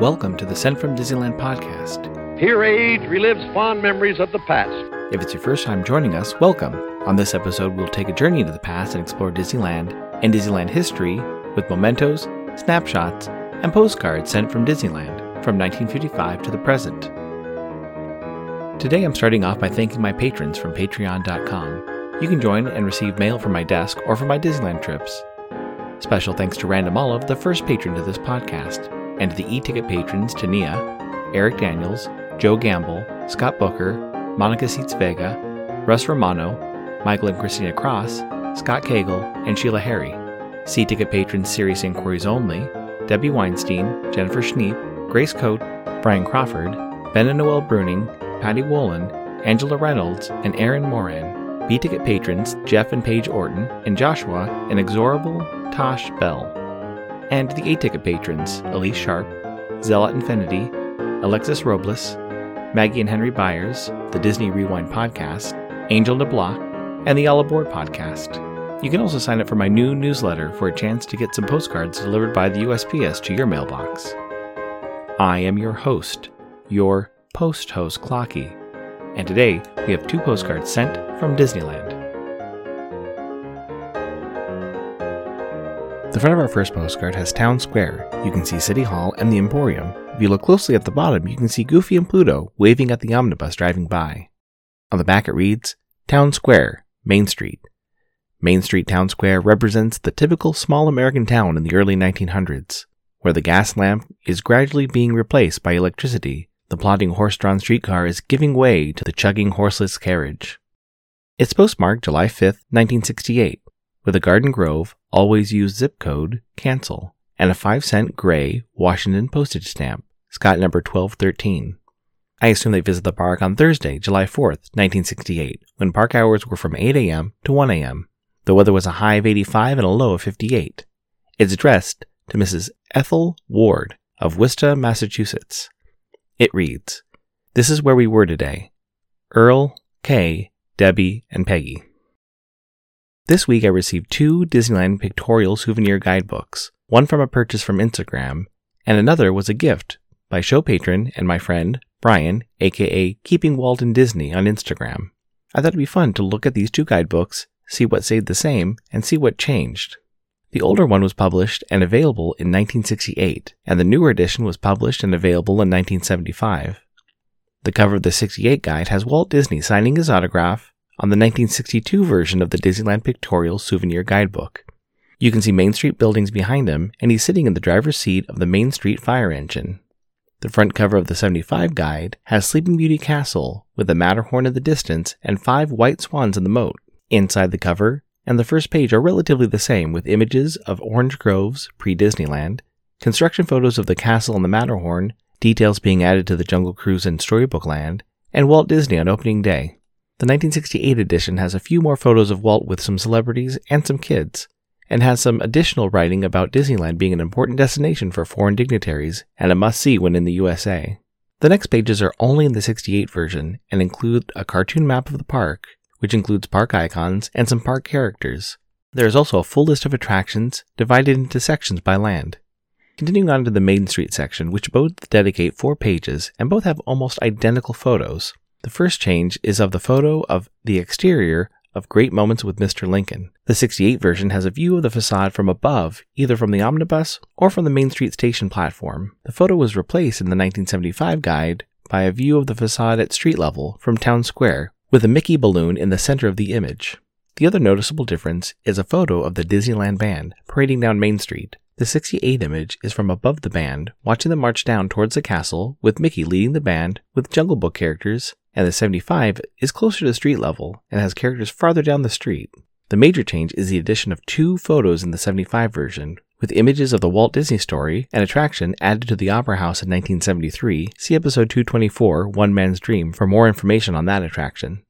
Welcome to the Sent from Disneyland podcast. Here age relives fond memories of the past. If it's your first time joining us, welcome. On this episode, we'll take a journey into the past and explore Disneyland and Disneyland history with mementos, snapshots, and postcards sent from Disneyland from 1955 to the present. Today, I'm starting off by thanking my patrons from patreon.com. You can join and receive mail from my desk or from my Disneyland trips. Special thanks to Random Olive, the first patron to this podcast, and the e-ticket patrons Tania, Eric Daniels, Joe Gamble, Scott Booker, Monica Seats Vega, Russ Romano, Michael and Christina Cross, Scott Cagle, and Sheila Harry. C-ticket patrons Serious Inquiries Only, Debbie Weinstein, Jennifer Schneep, Grace Coate, Brian Crawford, Ben and Noel Bruning, Patty Wolin, Angela Reynolds, and Aaron Moran. B-ticket patrons Jeff and Paige Orton, and Joshua, and Exorable Tosh Bell. And the A-ticket patrons Elise Sharp, Zealot Infinity, Alexis Robles, Maggie and Henry Byers, the Disney Rewind podcast, Angel DeBlock, and the All Aboard podcast. You can also sign up for my new newsletter for a chance to get some postcards delivered by the USPS to your mailbox. I am your host, your post host Clocky, and today we have two postcards sent from Disneyland. The front of our first postcard has Town Square. You can see City Hall and the Emporium. If you look closely at the bottom, you can see Goofy and Pluto waving at the omnibus driving by. On the back it reads, Town Square, Main Street. Main Street Town Square represents the typical small American town in the early 1900s, where the gas lamp is gradually being replaced by electricity. The plodding horse-drawn streetcar is giving way to the chugging horseless carriage. It's postmarked July 5, 1968, with a Garden Grove, always use zip code, cancel, and a 5 cent gray Washington postage stamp, Scott number 1213. I assume they visit the park on Thursday, July 4th, 1968, when park hours were from 8 a.m. to 1 a.m. The weather was a high of 85 and a low of 58. It's addressed to Mrs. Ethel Ward of Worcester, Massachusetts. It reads, This is where we were today. Earl, Kay, Debbie, and Peggy. This week I received two Disneyland pictorial souvenir guidebooks, one from a purchase from Instagram, and another was a gift by show patron and my friend, Brian, aka Keeping Walton Disney on Instagram. I thought it'd be fun to look at these two guidebooks, see what stayed the same, and see what changed. The older one was published and available in 1968, and the newer edition was published and available in 1975. The cover of the 68 guide has Walt Disney signing his autograph on the 1962 version of the Disneyland Pictorial Souvenir Guidebook. You can see Main Street buildings behind him, and he's sitting in the driver's seat of the Main Street fire engine. The front cover of the 75 guide has Sleeping Beauty Castle with the Matterhorn in the distance and five white swans in the moat. Inside the cover and the first page are relatively the same with images of orange groves pre Disneyland, construction photos of the castle and the Matterhorn, details being added to the Jungle Cruise and Storybook Land, and Walt Disney on opening day. The 1968 edition has a few more photos of Walt with some celebrities and some kids, and has some additional writing about Disneyland being an important destination for foreign dignitaries and a must see when in the USA. The next pages are only in the 68 version and include a cartoon map of the park, which includes park icons and some park characters. There is also a full list of attractions divided into sections by land. Continuing on to the Main Street section, which both dedicate four pages and both have almost identical photos. The first change is of the photo of the exterior of Great Moments with Mr. Lincoln. The 68 version has a view of the facade from above, either from the omnibus or from the Main Street station platform. The photo was replaced in the 1975 guide by a view of the facade at street level from Town Square, with a Mickey balloon in the center of the image. The other noticeable difference is a photo of the Disneyland band parading down Main Street. The 68 image is from above the band, watching them march down towards the castle, with Mickey leading the band with Jungle Book characters and the 75 is closer to street level and has characters farther down the street. The major change is the addition of two photos in the 75 version, with images of the Walt Disney Story, and attraction added to the Opera House in 1973. See episode 224, One Man's Dream, for more information on that attraction.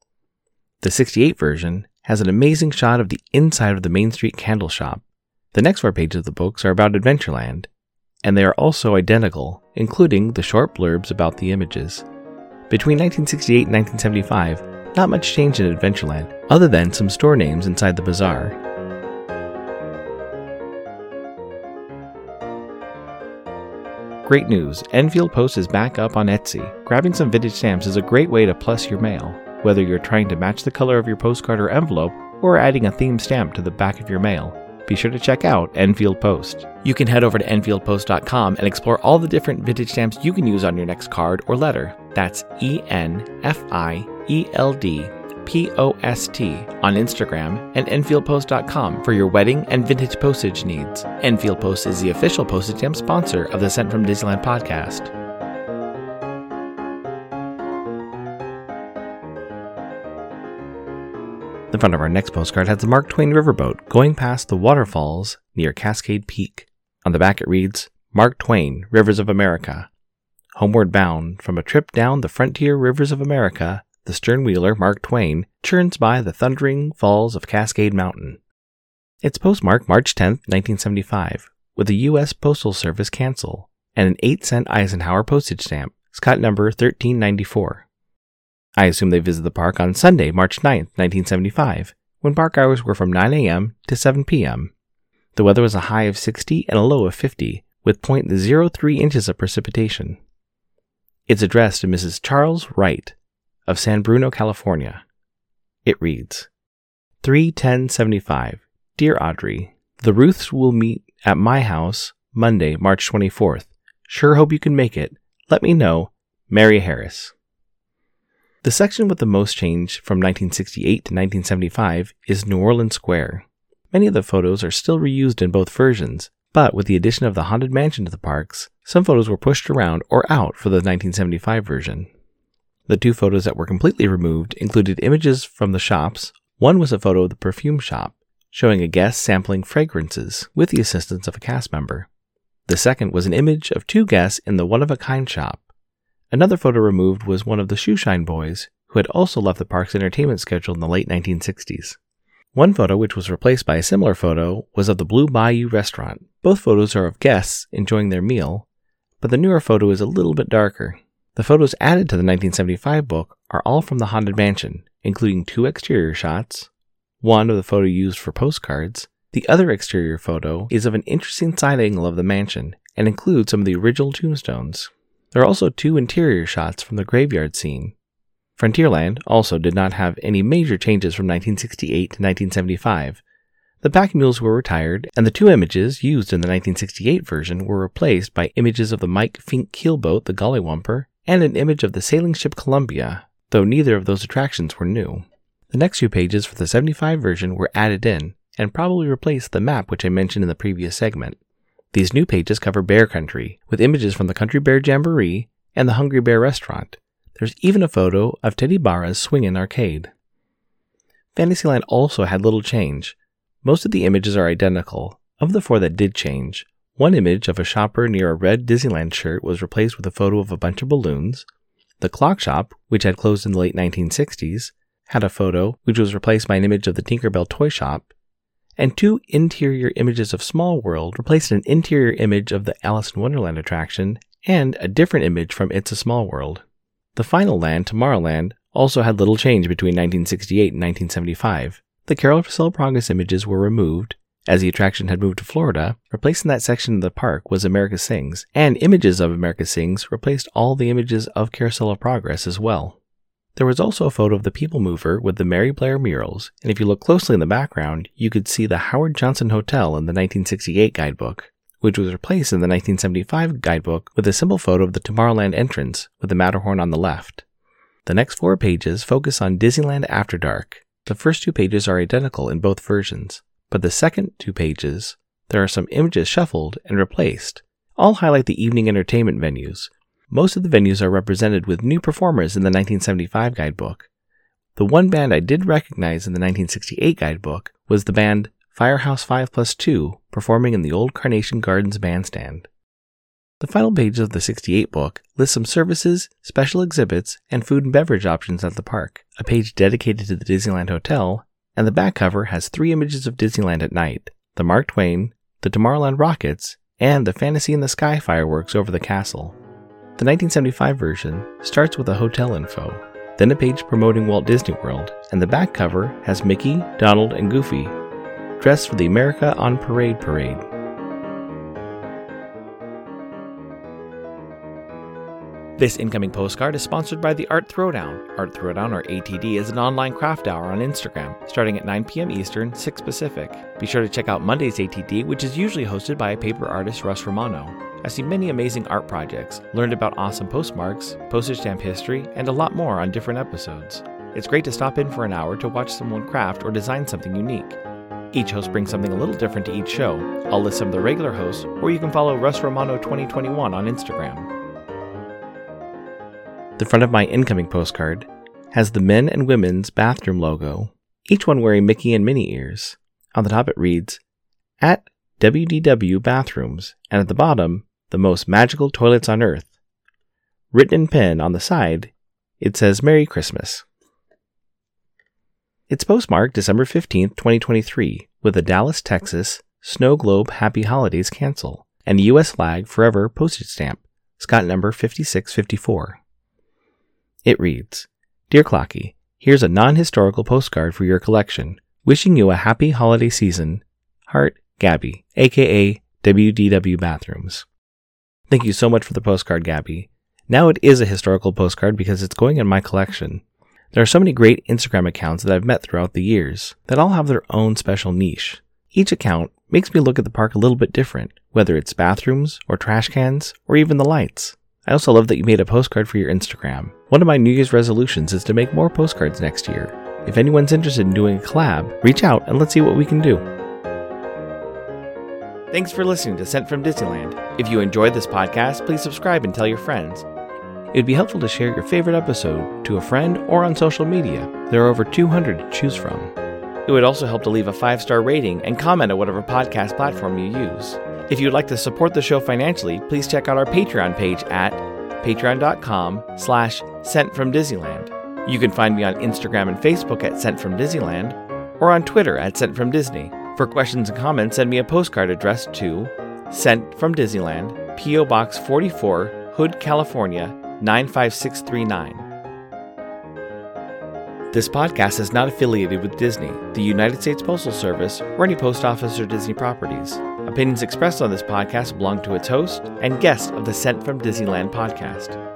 The 68 version has an amazing shot of the inside of the Main Street candle shop. The next four pages of the books are about Adventureland, and they are also identical, including the short blurbs about the images. Between 1968 and 1975, not much changed in Adventureland, other than some store names inside the bazaar. Great news! Enfield Post is back up on Etsy. Grabbing some vintage stamps is a great way to plus your mail, whether you're trying to match the color of your postcard or envelope or adding a themed stamp to the back of your mail. Be sure to check out Enfield Post. You can head over to EnfieldPost.com and explore all the different vintage stamps you can use on your next card or letter. That's E N F I E L D P O S T on Instagram and EnfieldPost.com for your wedding and vintage postage needs. Enfield Post is the official postage stamp sponsor of the Sent from Disneyland podcast. The front of our next postcard has the Mark Twain riverboat going past the waterfalls near Cascade Peak. On the back it reads, Mark Twain, Rivers of America. Homeward bound from a trip down the frontier rivers of America, the stern wheeler, Mark Twain, churns by the thundering falls of Cascade Mountain. It's postmarked March 10, 1975, with a U.S. Postal Service cancel and an 8 cent Eisenhower postage stamp, Scott number 1394. I assume they visit the park on Sunday, March 9, 1975, when park hours were from 9 a.m. to 7 p.m. The weather was a high of 60 and a low of 50, with 0.03 inches of precipitation. It's addressed to Mrs. Charles Wright of San Bruno, California. It reads 31075 Dear Audrey, the Ruths will meet at my house Monday, March 24th. Sure hope you can make it. Let me know. Mary Harris. The section with the most change from 1968 to 1975 is New Orleans Square. Many of the photos are still reused in both versions, but with the addition of the Haunted Mansion to the parks, some photos were pushed around or out for the 1975 version. The two photos that were completely removed included images from the shops. One was a photo of the perfume shop, showing a guest sampling fragrances with the assistance of a cast member. The second was an image of two guests in the one of a kind shop, Another photo removed was one of the Shoeshine Boys, who had also left the park's entertainment schedule in the late 1960s. One photo, which was replaced by a similar photo, was of the Blue Bayou restaurant. Both photos are of guests enjoying their meal, but the newer photo is a little bit darker. The photos added to the 1975 book are all from the Haunted Mansion, including two exterior shots, one of the photo used for postcards. The other exterior photo is of an interesting side angle of the mansion and includes some of the original tombstones. There are also two interior shots from the graveyard scene. Frontierland also did not have any major changes from 1968 to 1975. The pack mules were retired, and the two images used in the 1968 version were replaced by images of the Mike Fink keelboat, the Gullywhumper, and an image of the sailing ship Columbia, though neither of those attractions were new. The next few pages for the 75 version were added in, and probably replaced the map which I mentioned in the previous segment. These new pages cover Bear Country, with images from the Country Bear Jamboree and the Hungry Bear restaurant. There's even a photo of Teddi Barra's Swingin' Arcade. Fantasyland also had little change. Most of the images are identical. Of the four that did change, one image of a shopper near a red Disneyland shirt was replaced with a photo of a bunch of balloons. The clock shop, which had closed in the late 1960s, had a photo which was replaced by an image of the Tinkerbell toy shop, and two interior images of Small World replaced an interior image of the Alice in Wonderland attraction and a different image from It's a Small World. The final land, Tomorrowland, also had little change between 1968 and 1975. The Carousel of Progress images were removed, as the attraction had moved to Florida. Replacing that section of the park was America Sings, and images of America Sings replaced all the images of Carousel of Progress as well. There was also a photo of the People Mover with the Mary Blair murals, and if you look closely in the background, you could see the Howard Johnson Hotel in the 1968 guidebook, which was replaced in the 1975 guidebook with a simple photo of the Tomorrowland entrance with the Matterhorn on the left. The next four pages focus on Disneyland After Dark. The first two pages are identical in both versions, but the second two pages, there are some images shuffled and replaced. All highlight the evening entertainment venues, most of the venues are represented with new performers in the 1975 guidebook. The one band I did recognize in the 1968 guidebook was the band Firehouse 5 Plus 2 performing in the old Carnation Gardens bandstand. The final page of the 68 book lists some services, special exhibits, and food and beverage options at the park, a page dedicated to the Disneyland Hotel, and the back cover has three images of Disneyland at night the Mark Twain, the Tomorrowland rockets, and the Fantasy in the Sky fireworks over the castle. The 1975 version starts with a hotel info, then a page promoting Walt Disney World, and the back cover has Mickey, Donald, and Goofy dressed for the America on Parade parade. This incoming postcard is sponsored by the Art Throwdown. Art Throwdown, or ATD, is an online craft hour on Instagram, starting at 9 p.m. Eastern, 6 Pacific. Be sure to check out Monday's ATD, which is usually hosted by paper artist Russ Romano. I see many amazing art projects, learned about awesome postmarks, postage stamp history, and a lot more on different episodes. It's great to stop in for an hour to watch someone craft or design something unique. Each host brings something a little different to each show. I'll list some of the regular hosts, or you can follow Russ Romano 2021 on Instagram. The front of my incoming postcard has the men and women's bathroom logo, each one wearing Mickey and Minnie ears. On the top it reads, At WDW Bathrooms, and at the bottom, the most magical toilets on earth. Written in pen on the side, it says Merry Christmas. It's postmarked December 15th, 2023, with a Dallas, Texas Snow Globe Happy Holidays cancel and the U.S. flag forever postage stamp, Scott number 5654. It reads Dear Clocky, here's a non historical postcard for your collection. Wishing you a happy holiday season. Heart, Gabby, aka WDW Bathrooms. Thank you so much for the postcard, Gabby. Now it is a historical postcard because it's going in my collection. There are so many great Instagram accounts that I've met throughout the years that all have their own special niche. Each account makes me look at the park a little bit different, whether it's bathrooms or trash cans or even the lights. I also love that you made a postcard for your Instagram. One of my New Year's resolutions is to make more postcards next year. If anyone's interested in doing a collab, reach out and let's see what we can do. Thanks for listening to Sent from Disneyland. If you enjoyed this podcast, please subscribe and tell your friends. It would be helpful to share your favorite episode to a friend or on social media. There are over 200 to choose from. It would also help to leave a five star rating and comment at whatever podcast platform you use. If you'd like to support the show financially, please check out our Patreon page at patreon.com slash sent from Disneyland. You can find me on Instagram and Facebook at Sent from Disneyland or on Twitter at Sent from Disney. For questions and comments, send me a postcard addressed to Sent from Disneyland, P.O. Box 44, Hood, California 95639. This podcast is not affiliated with Disney, the United States Postal Service, or any post office or Disney properties. Opinions expressed on this podcast belong to its host and guests of the Sent from Disneyland podcast.